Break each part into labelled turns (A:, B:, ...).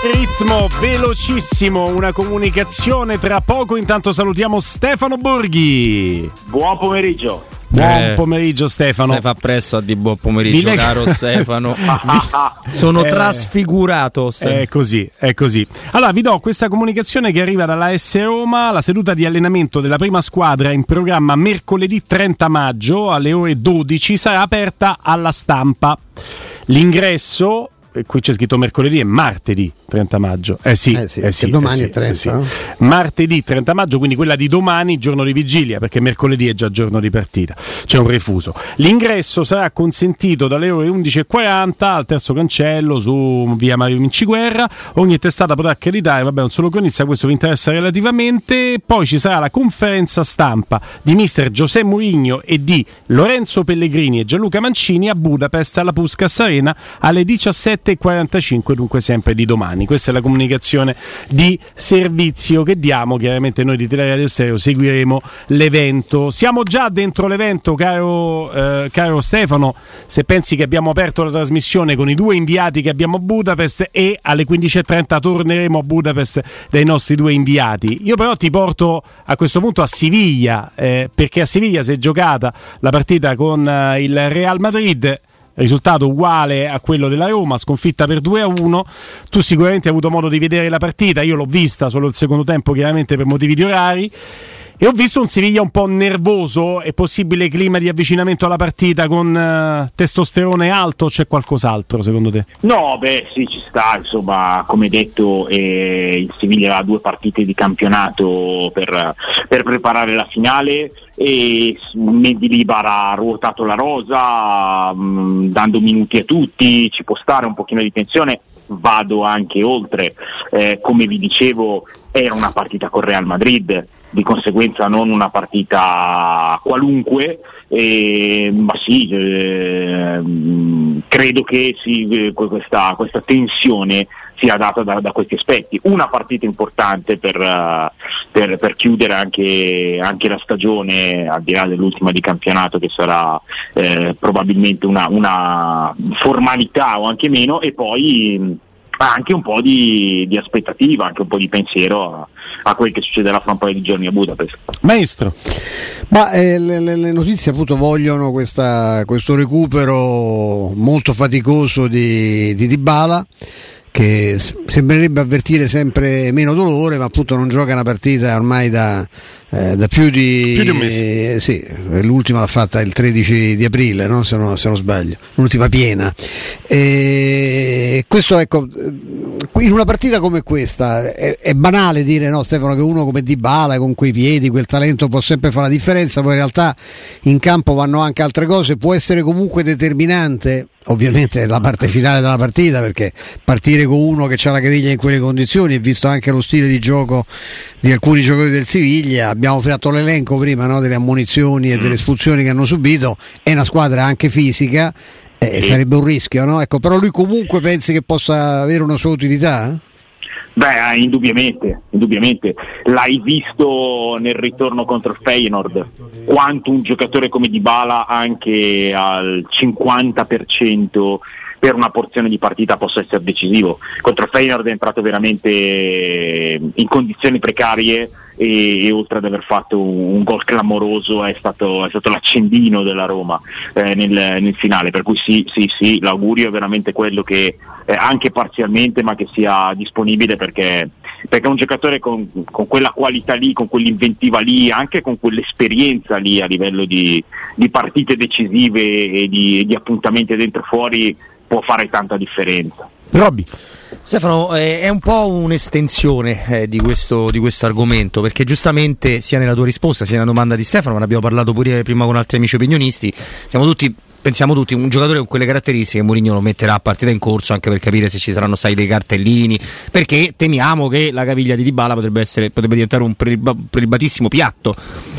A: Ritmo velocissimo, una comunicazione tra poco. Intanto salutiamo Stefano Borghi.
B: Buon pomeriggio.
A: Buon eh, pomeriggio Stefano.
C: Se fa presto a di buon pomeriggio, leg- caro Stefano. Sono eh, trasfigurato.
A: È così, è così. Allora vi do questa comunicazione che arriva dalla S Roma. La seduta di allenamento della prima squadra in programma mercoledì 30 maggio alle ore 12 sarà aperta alla stampa. L'ingresso qui c'è scritto mercoledì e martedì 30 maggio. Eh sì,
D: eh sì,
A: eh sì
D: domani
A: eh
D: sì, è 30.
A: Sì. Martedì 30 maggio, quindi quella di domani, giorno di vigilia, perché mercoledì è già giorno di partita. C'è un refuso. L'ingresso sarà consentito dalle ore 11.40 al terzo cancello su via Mario Minciguerra. Ogni testata potrà accreditare, vabbè, un solo cronista, questo vi interessa relativamente. Poi ci sarà la conferenza stampa di mister Giuseppe Mourinho e di Lorenzo Pellegrini e Gianluca Mancini a Budapest alla Puskas Arena alle 17.45, dunque sempre di domani. Questa è la comunicazione di servizio che diamo. Chiaramente noi di Teleradio Stereo seguiremo l'evento. Siamo già dentro l'evento, caro, eh, caro Stefano. Se pensi che abbiamo aperto la trasmissione con i due inviati che abbiamo a Budapest e alle 15.30 torneremo a Budapest dai nostri due inviati. Io però ti porto a questo punto a Siviglia, eh, perché a Siviglia si è giocata la partita con eh, il Real Madrid risultato uguale a quello della Roma, sconfitta per 2 a 1. Tu sicuramente hai avuto modo di vedere la partita, io l'ho vista solo il secondo tempo, chiaramente per motivi di orari. E ho visto un Siviglia un po' nervoso e possibile clima di avvicinamento alla partita con uh, testosterone alto o c'è qualcos'altro secondo te?
B: No, beh sì ci sta, insomma come detto eh, il Siviglia ha due partite di campionato per, per preparare la finale e Mendilibar ha ruotato la rosa mh, mm, dando minuti a tutti, ci può stare un pochino di tensione, vado anche oltre, eh, come vi dicevo era una partita con Real Madrid, di conseguenza non una partita qualunque, eh, ma sì, eh, credo che sì, questa, questa, tensione sia data da, da, questi aspetti. Una partita importante per, uh, per, per chiudere anche, anche, la stagione, al di là dell'ultima di campionato che sarà eh, probabilmente una, una formalità o anche meno, e poi anche un po' di, di, aspettativa, anche un po' di pensiero a, a, quel che succederà fra un paio di giorni a Budapest.
A: Maestro.
D: Ma eh, le, le, notizie appunto vogliono questa, questo recupero molto faticoso di, di Dybala che sembrerebbe avvertire sempre meno dolore, ma appunto non gioca una partita ormai da, eh, da più di,
A: più di, un mese.
D: Eh, sì, l'ultima l'ha fatta il 13 di aprile, no? se, non, se, non, sbaglio, l'ultima piena. E questo ecco, in una partita come questa è, è, banale dire no Stefano che uno come Dybala con quei piedi, quel talento può sempre fare la differenza, poi in realtà in campo vanno anche altre cose, può essere comunque determinante ovviamente la parte finale della partita perché partire con uno che ha la caviglia in quelle condizioni e visto anche lo stile di gioco di alcuni giocatori del Siviglia abbiamo fatto l'elenco prima no, delle ammonizioni e delle mm. espulsioni che hanno subito è una squadra anche fisica eh, sarebbe un rischio no? ecco, però lui comunque pensi che possa avere una sua utilità?
B: Beh, indubbiamente, indubbiamente. L'hai visto nel ritorno contro il Feyenoord, quanto un giocatore come Dybala anche al 50% per una porzione di partita possa essere decisivo. Contro il Feyenoord è entrato veramente in condizioni precarie e, e, oltre ad aver fatto un, un gol clamoroso è stato, è stato, l'accendino della Roma eh, nel, nel, finale, per cui sì, sì, sì, l'augurio è veramente quello che eh, anche parzialmente ma che sia disponibile perché, perché un giocatore con, con, quella qualità lì, con quell'inventiva lì, anche con quell'esperienza lì a livello di, di partite decisive e di, di appuntamenti dentro e fuori può fare tanta differenza.
A: Robby.
C: Stefano, eh, è un po' un'estensione eh, di, questo, di questo argomento, perché giustamente sia nella tua risposta sia nella domanda di Stefano, ma ne abbiamo parlato pure prima con altri amici opinionisti, siamo tutti pensiamo tutti, un giocatore con quelle caratteristiche Mourinho lo metterà a partita in corso anche per capire se ci saranno stati dei cartellini, perché temiamo che la caviglia di Dybala potrebbe, essere, potrebbe diventare un prelibatissimo piatto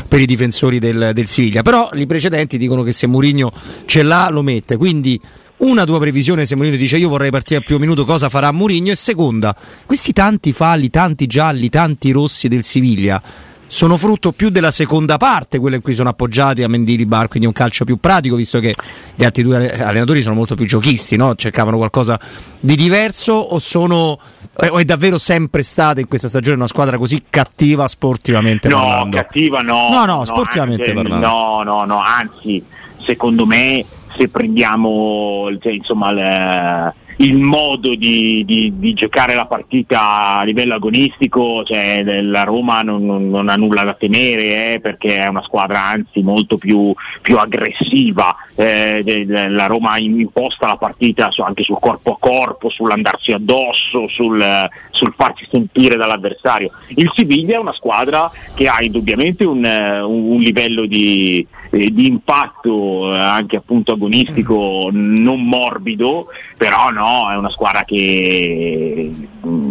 C: per i difensori del, del Siviglia, però i precedenti dicono che se Mourinho ce l'ha lo mette, quindi una tua previsione se Mourinho dice io vorrei partire al primo minuto cosa farà Mourinho e seconda questi tanti falli, tanti gialli, tanti rossi del Siviglia sono frutto più della seconda parte, quella in cui sono appoggiati a Mendili Bar, quindi un calcio più pratico, visto che gli altri due allenatori sono molto più giochisti, no? cercavano qualcosa di diverso o, sono, o è davvero sempre stata in questa stagione una squadra così cattiva sportivamente
B: no,
C: parlando?
B: cattiva no.
C: No, no, sportivamente
B: anzi,
C: parlando.
B: No, no, no, anzi, secondo me se prendiamo cioè, insomma, le, il modo di, di, di, giocare la partita a livello agonistico, cioè, la Roma non, non, ha nulla da temere eh, perché è una squadra anzi molto più, più aggressiva, eh, la Roma imposta la partita anche sul corpo a corpo, sull'andarsi addosso, sul, sul farsi sentire dall'avversario. Il Siviglia è una squadra che ha indubbiamente un, un livello di, eh, di impatto eh, anche appunto agonistico non morbido, però no, è una squadra che,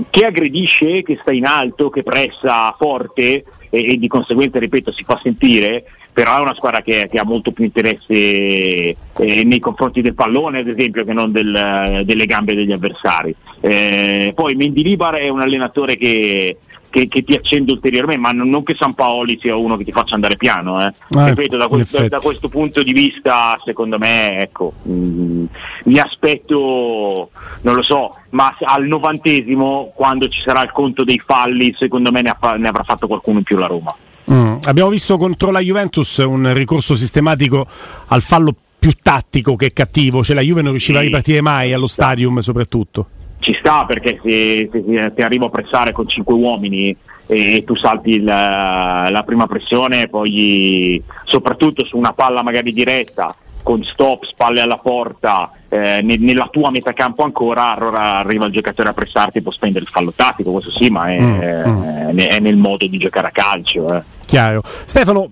B: che aggredisce, che sta in alto, che pressa forte e, e, di conseguenza, ripeto, si fa sentire, però è una squadra che, che ha molto più interesse eh, nei confronti del pallone, ad esempio, che non del, delle gambe degli avversari. Eh, poi Mendilibar è un allenatore che che, che, ti accende ulteriormente, ma non, non, che San Paoli sia uno che ti faccia andare piano. Eh. Ah, Ripeto, da, questo, da, questo punto di vista, secondo me, ecco, mh, mm, mi aspetto, non lo so, ma al novantesimo, quando ci sarà il conto dei falli, secondo me ne, ha, ne avrà fatto qualcuno in più la Roma.
A: Mm. Abbiamo visto contro la Juventus un ricorso sistematico al fallo più tattico che cattivo, cioè la Juve non riusciva sì. a ripartire mai allo stadium soprattutto
B: ci sta perché se, se, se arrivo a pressare con cinque uomini e tu salti la, la prima pressione, poi soprattutto su una palla magari diretta, con stop, spalle alla porta, eh, nella tua metà campo ancora, allora arriva il giocatore a pressarti e può spendere il fallo tattico, questo sì, ma è, mm, mm. è nel modo di giocare a calcio. Eh.
A: Chiaro. Stefano,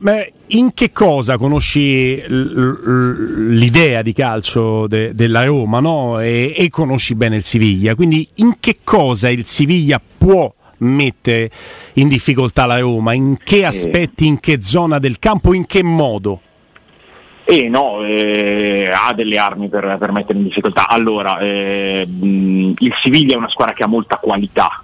A: in che cosa conosci l'idea di calcio de, della Roma no? e, e, conosci bene il Siviglia? Quindi in che cosa il Siviglia può mettere in difficoltà la Roma? In che aspetti, in che zona del campo, in che modo?
B: Eh no, eh, ha delle armi per, per, mettere in difficoltà. Allora, eh, il Siviglia è una squadra che ha molta qualità,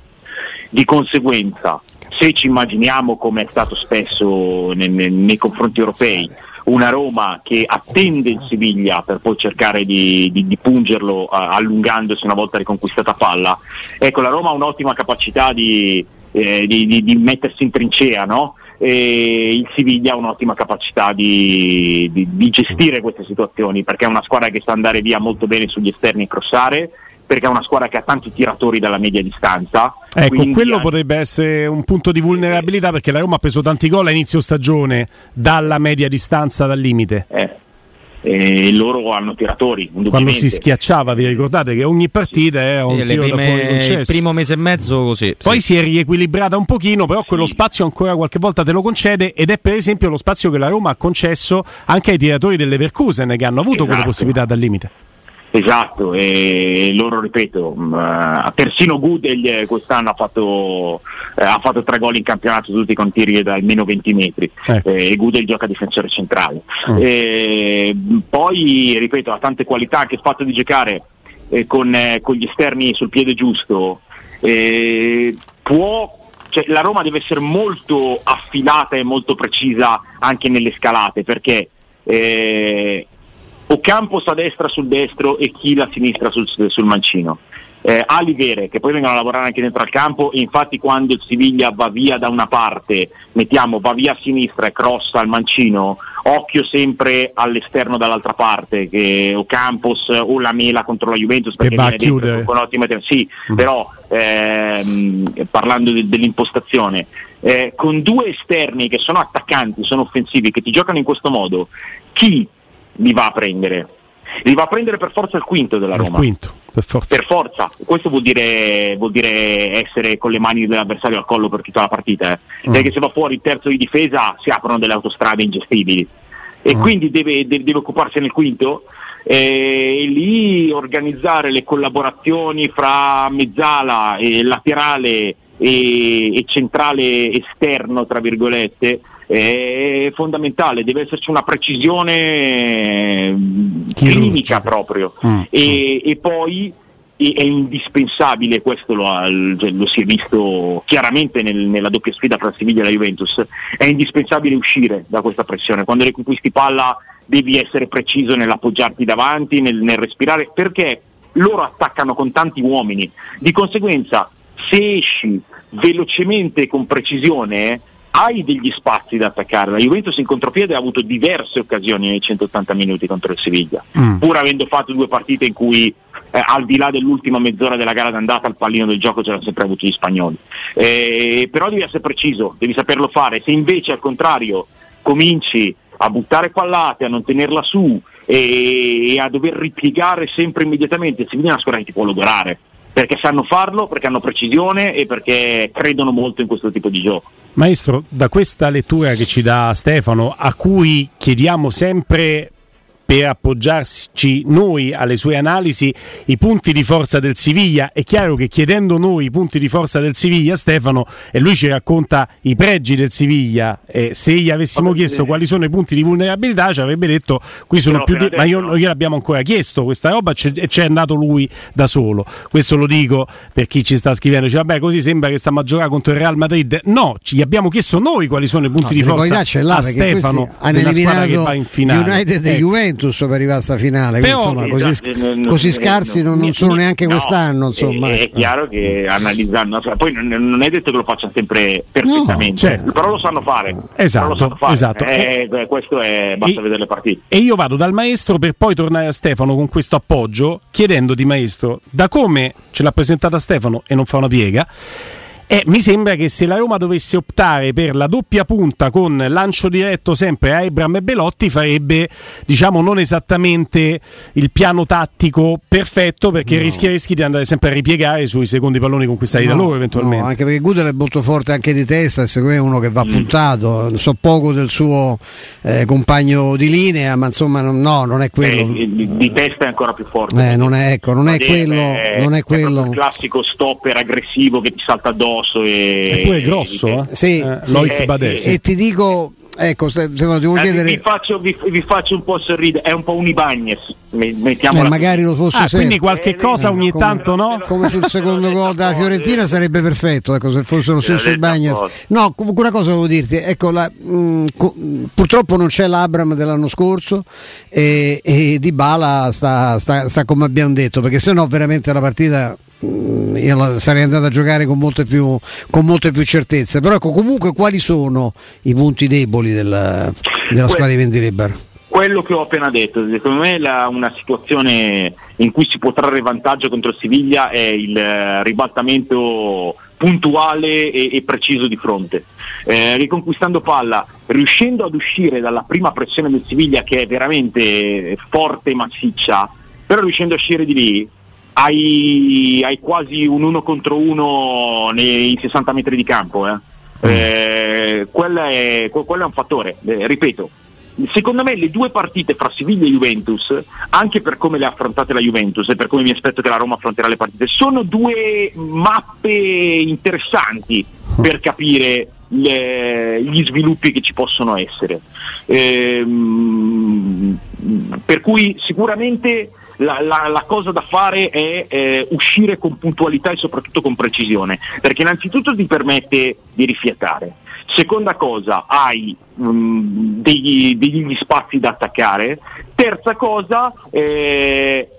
B: di conseguenza se ci immaginiamo come è stato spesso nei, nei, nei confronti europei, una Roma che attende il Siviglia per poi cercare di, di, di pungerlo uh, allungandosi una volta riconquistata palla, ecco la Roma ha un'ottima capacità di, eh, di mettersi in trincea, no? E il Siviglia ha un'ottima capacità di, di, di, gestire queste situazioni perché è una squadra che sa andare via molto bene sugli esterni e crossare perché è una squadra che ha tanti tiratori dalla media distanza.
A: Ecco, quello anche... potrebbe essere un punto di vulnerabilità perché la Roma ha preso tanti gol a inizio stagione dalla media distanza, dal limite.
B: Eh. E loro hanno tiratori.
A: Quando si schiacciava, vi ricordate che ogni partita è un sì, tiro prime, da fuori concesso.
C: Il primo mese e mezzo così.
A: Poi sì. si è riequilibrata un pochino, però quello spazio ancora qualche volta te lo concede ed è per esempio lo spazio che la Roma ha concesso anche ai tiratori dell'Everkusen che hanno avuto esatto. quelle possibilità dal limite.
B: Esatto, e loro ripeto, mm, persino Gudel quest'anno ha fatto, eh, ha fatto tre gol in campionato tutti con tiri da almeno 20 metri ecco. eh, e Gudel gioca difensore centrale. Mm. Poi ripeto, ha tante qualità che il fatto di giocare eh, con, eh, con, gli esterni sul piede giusto eh, può cioè, la Roma deve essere molto affilata e molto precisa anche nelle scalate perché eh, o Campos a destra sul destro e Chila a sinistra sul, sul mancino. Eh, ali vere che poi vengono a lavorare anche dentro al campo e infatti quando il Siviglia va via da una parte, mettiamo va via a sinistra e crossa al mancino, occhio sempre all'esterno dall'altra parte, che o Campos o la Mela contro la Juventus
A: perché va a chiudere
B: con ottime te- sì, mm. però ehm, parlando de- dell'impostazione eh, con due esterni che sono attaccanti, sono offensivi, che ti giocano in questo modo, chi li va a prendere. Li va a prendere per forza il quinto della Roma.
A: Il quinto, per forza.
B: Per forza. Questo vuol dire, vuol dire, essere con le mani dell'avversario al collo per tutta la partita. Eh. Mm. Perché se va fuori il terzo di difesa si aprono delle autostrade ingestibili. E mm. quindi deve, deve, deve occuparsi nel quinto e lì organizzare le collaborazioni fra mezzala e laterale e, e centrale esterno, tra virgolette, è fondamentale, deve esserci una precisione mm, clinica proprio mm. E, e, poi è indispensabile, questo lo, ha, cioè, lo, si è visto chiaramente nel, nella doppia sfida tra Siviglia e la Juventus, è indispensabile uscire da questa pressione. Quando riconquisti palla devi essere preciso nell'appoggiarti davanti, nel, nel respirare, perché loro attaccano con tanti uomini. Di conseguenza, se esci velocemente e con precisione, hai degli spazi da attaccare. La Juventus in contropiede ha avuto diverse occasioni nei 180 minuti contro il Siviglia, mm. pur avendo fatto due partite in cui eh, al di là dell'ultima mezz'ora della gara d'andata il pallino del gioco ce l'hanno sempre avuto gli spagnoli. Eh, però devi essere preciso, devi saperlo fare. Se invece al contrario cominci a buttare pallate, a non tenerla su e, e a dover ripiegare sempre immediatamente, il Siviglia è una squadra che ti può logorare perché sanno farlo, perché hanno precisione e perché credono molto in questo tipo di gioco.
A: Maestro, da questa lettura che ci dà Stefano, a cui chiediamo sempre per appoggiarci noi alle sue analisi i punti di forza del Siviglia. È chiaro che chiedendo noi i punti di forza del Siviglia, Stefano, e lui ci racconta i pregi del Siviglia, e se gli avessimo Vabbè, chiesto sì. quali sono i punti di vulnerabilità, ci avrebbe detto qui sono no, più di... ma io, non gliel'abbiamo ancora chiesto questa roba e c'è andato lui da solo. Questo lo dico per chi ci sta scrivendo, dice vabbè così sembra che stiamo a giocare contro il Real Madrid. No, ci abbiamo chiesto noi quali sono i punti no, di forza là, a Stefano
D: hanno eliminato che va in finale. United e ecco. Juventus per arrivare a sta finale. Però, insomma, così, esatto, così, scarsi non, non sono neanche no, quest'anno. Insomma.
B: È, è chiaro che analizzando, poi non, non, è detto che lo facciano sempre perfettamente, no, certo. però lo sanno fare.
A: Esatto, sanno fare. esatto.
B: Eh, e, questo è, basta e, vedere le partite.
A: E io vado dal maestro per poi tornare a Stefano con questo appoggio, chiedendo di maestro, da come ce l'ha presentata Stefano e non fa una piega eh, mi sembra che se la Roma dovesse optare per la doppia punta con lancio diretto sempre a Ebram e Belotti farebbe diciamo non esattamente il piano tattico perfetto perché no. rischieresti di andare sempre a ripiegare sui secondi palloni conquistati no, da loro eventualmente.
D: No, anche perché Gudel è molto forte anche di testa secondo me è uno che va mm. puntato, so poco del suo eh, compagno di linea ma insomma no, non è quello.
B: Eh, di, di, testa è ancora più forte.
D: Eh, non è, ecco, non è quello, è, non è quello.
B: il classico stopper aggressivo che ti salta addosso grosso e,
A: e poi è grosso,
B: e,
A: eh? Sì, eh,
D: sì, e, e ti dico Ecco, se, se devo chiedere...
B: vi, faccio, vi, vi, faccio, un po' sorridere, è un po' un Ibagnez.
D: Eh, magari lo fosse ah,
A: quindi qualche eh, cosa ogni
D: come,
A: tanto, no?
D: Come sul secondo gol della Fiorentina sarebbe perfetto, ecco, se fosse lo stesso Ibagnez. No, comunque una cosa devo dirti, ecco, la, mh, co- purtroppo non c'è l'Abram dell'anno scorso e, e Di Bala sta, sta, sta come abbiamo detto, perché se no veramente la partita Mm, io sarei andato a giocare con molte, più, con molte più certezze. Però ecco, comunque quali sono i punti deboli della, della squadra di Vendilibar?
B: Quello che ho appena detto, secondo me la, una situazione in cui si può trarre vantaggio contro Siviglia è il eh, ribaltamento puntuale e, e, preciso di fronte. Eh, riconquistando palla, riuscendo ad uscire dalla prima pressione del Siviglia che è veramente forte e massiccia, però riuscendo a uscire di lì, hai, hai, quasi un uno contro uno nei 60 metri di campo. Eh. Mm. Eh, quello, è, quello, è, un fattore, eh, ripeto. Secondo me le due partite fra Siviglia e Juventus, anche per come le ha affrontate la Juventus e per come mi aspetto che la Roma affronterà le partite, sono due mappe interessanti per capire le, gli sviluppi che ci possono essere. Ehm, per cui sicuramente la, la, la, cosa da fare è eh, uscire con puntualità e soprattutto con precisione, perché innanzitutto ti permette di rifiatare. Seconda cosa, hai mm, degli, degli, spazi da attaccare. Terza cosa, eh,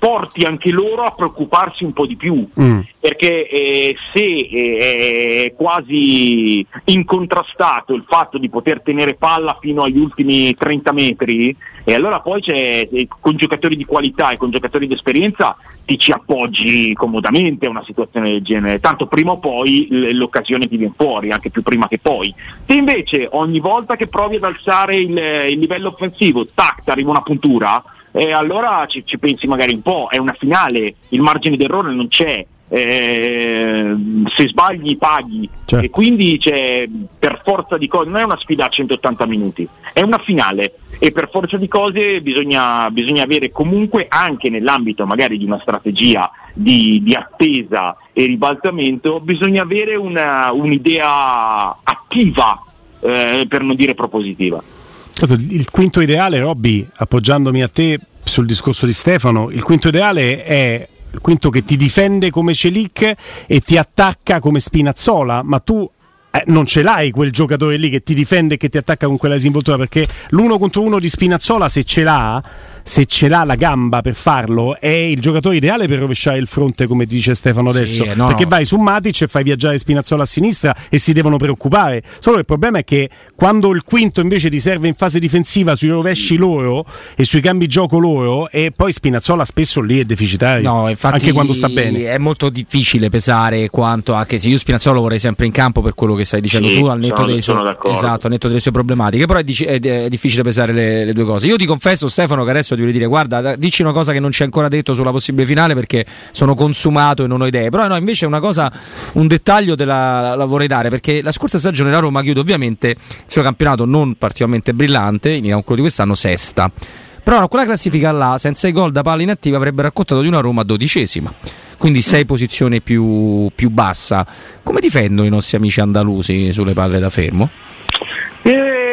B: porti anche loro a preoccuparsi un po' di più, mm. perché eh, se eh, è quasi incontrastato il fatto di poter tenere palla fino agli ultimi 30 metri, e allora poi c'è, eh, con giocatori di qualità e con giocatori di esperienza ti ci appoggi comodamente a una situazione del genere, tanto prima o poi l'occasione ti viene fuori, anche più prima che poi. Se invece ogni volta che provi ad alzare il, il livello offensivo, tac, ti arriva una puntura, eh, allora ci, ci, pensi magari un po', è una finale, il margine d'errore non c'è, eh, se sbagli paghi certo. e quindi c'è per forza di cose, non è una sfida a 180 minuti, è una finale e per forza di cose bisogna, bisogna avere comunque anche nell'ambito magari di una strategia di, di attesa e ribaltamento, bisogna avere una, un'idea attiva eh, per non dire propositiva.
A: Il quinto ideale, Robby, appoggiandomi a te sul discorso di Stefano, il quinto ideale è il quinto che ti difende come Celic e ti attacca come Spinazzola, ma tu eh, non ce l'hai quel giocatore lì che ti difende e che ti attacca con quella disinvoltura perché l'uno contro uno di Spinazzola se ce l'ha se ce l'ha la gamba per farlo, è il giocatore ideale per rovesciare il fronte, come dice Stefano adesso. Sì, no, perché vai su Matic e fai viaggiare Spinazzola a sinistra e si devono preoccupare. Solo il problema è che quando il quinto invece ti serve in fase difensiva sui rovesci loro e sui cambi gioco loro, e poi Spinazzola spesso lì è deficitario. No, infatti anche quando sta bene.
C: È molto difficile pesare quanto, anche se io Spinazzola lo vorrei sempre in campo per quello che stai dicendo sì, tu, al netto, dei suoi, esatto, al netto delle sue problematiche. Però è, è, è difficile pesare le, le due cose. Io ti confesso, Stefano, che adesso ti voglio dire guarda, dici una cosa che non ci hai ancora detto sulla possibile finale perché sono consumato e non ho idee. Però no, invece una cosa, un dettaglio te la, la vorrei dare perché la scorsa stagione la Roma chiude ovviamente il suo campionato non particolarmente brillante, in quello di quest'anno sesta. Però quella classifica là, senza i gol da palla inattiva, avrebbe raccontato di una Roma dodicesima quindi sei posizioni più, più, bassa. Come difendono i nostri amici andalusi sulle palle da fermo?
B: Eh,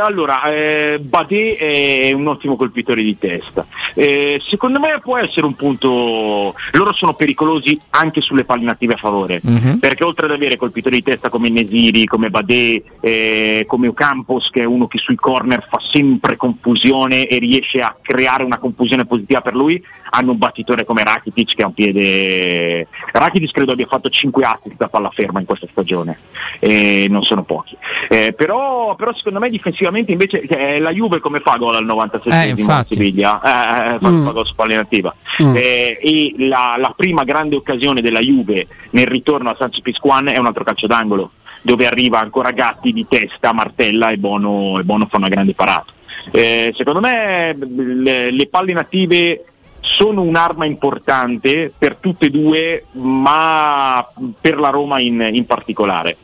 B: allora, eh, Badé è un ottimo colpitore di testa. Eh, secondo me può essere un punto. Loro sono pericolosi anche sulle palle native a favore. Uh-huh. Perché oltre ad avere colpitori di testa come Nesiri, come Badé, eh, come Ocampos, che è uno che sui corner fa sempre confusione e riesce a creare una confusione positiva per lui, hanno un battitore come Rakitic che ha un piede Rakitic credo abbia fatto 5 assist da palla ferma in questa stagione e non sono pochi eh, però, però, secondo me difensivamente invece eh, la Juve come fa gol al 97 eh, a Siviglia eh, eh, fa, mm. fa gol su palla nativa mm. Eh, e la, la, prima grande occasione della Juve nel ritorno a Sanchez Pizjuan è un altro calcio d'angolo dove arriva ancora Gatti di testa, martella e Bono, e Bono fa una grande parata eh, secondo me le, le palle native sono un'arma importante per tutte e due, ma per la Roma in, in particolare.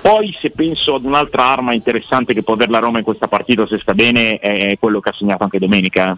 B: Poi se penso ad un'altra arma interessante che può avere la Roma in questa partita, se sta bene, è quello che ha segnato anche domenica.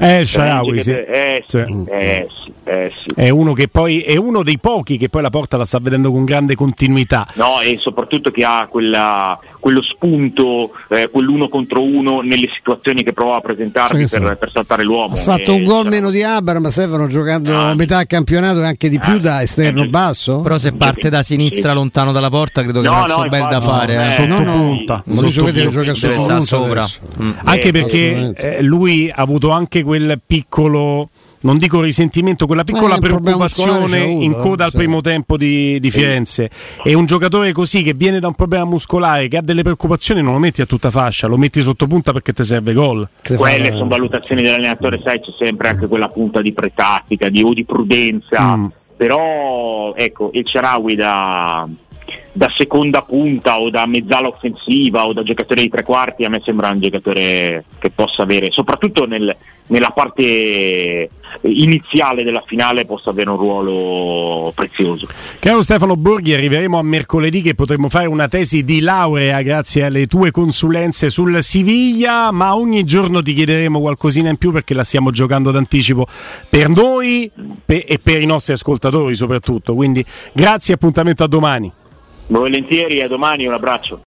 A: Eh, Sharawi, sì. Eh, sì,
B: eh, sì, eh, sì.
A: È uno che poi è uno dei pochi che poi la porta la sta vedendo con grande continuità.
B: No, e soprattutto che ha quella, quello spunto, eh, quell'uno contro uno nelle situazioni che prova a presentarsi per, per, saltare l'uomo.
D: Ha fatto un gol meno di Abram, Stefano giocando ah, metà campionato e anche di più ah, da esterno basso.
C: Però se parte da sinistra lontano dalla porta credo che no, non no, bel da fare. No, eh.
A: Sotto no, punta.
D: No, sotto punta. Gioca sotto sopra.
A: Mm. Anche eh, perché eh, lui ha avuto anche quel piccolo non dico risentimento, quella piccola eh, preoccupazione avuto, in coda al primo tempo di, di Firenze. E un giocatore così che viene da un problema muscolare, che ha delle preoccupazioni, non lo metti a tutta fascia, lo metti sotto punta perché ti serve gol.
B: Quelle sono valutazioni dell'allenatore, sai, c'è sempre anche quella punta di pretattica di, o di prudenza. Mm. Però ecco, il Cerawi da da seconda punta o da mezzala offensiva o da giocatore di tre quarti a me sembra un giocatore che possa avere, soprattutto nel, nella parte iniziale della finale, possa avere un ruolo prezioso.
A: Caro Stefano Borghi, arriveremo a mercoledì che potremo fare una tesi di laurea grazie alle tue consulenze sul Siviglia, ma ogni giorno ti chiederemo qualcosina in più perché la stiamo giocando d'anticipo per noi e per i nostri ascoltatori soprattutto. Quindi grazie appuntamento a domani.
B: Volentieri, a domani, un abbraccio.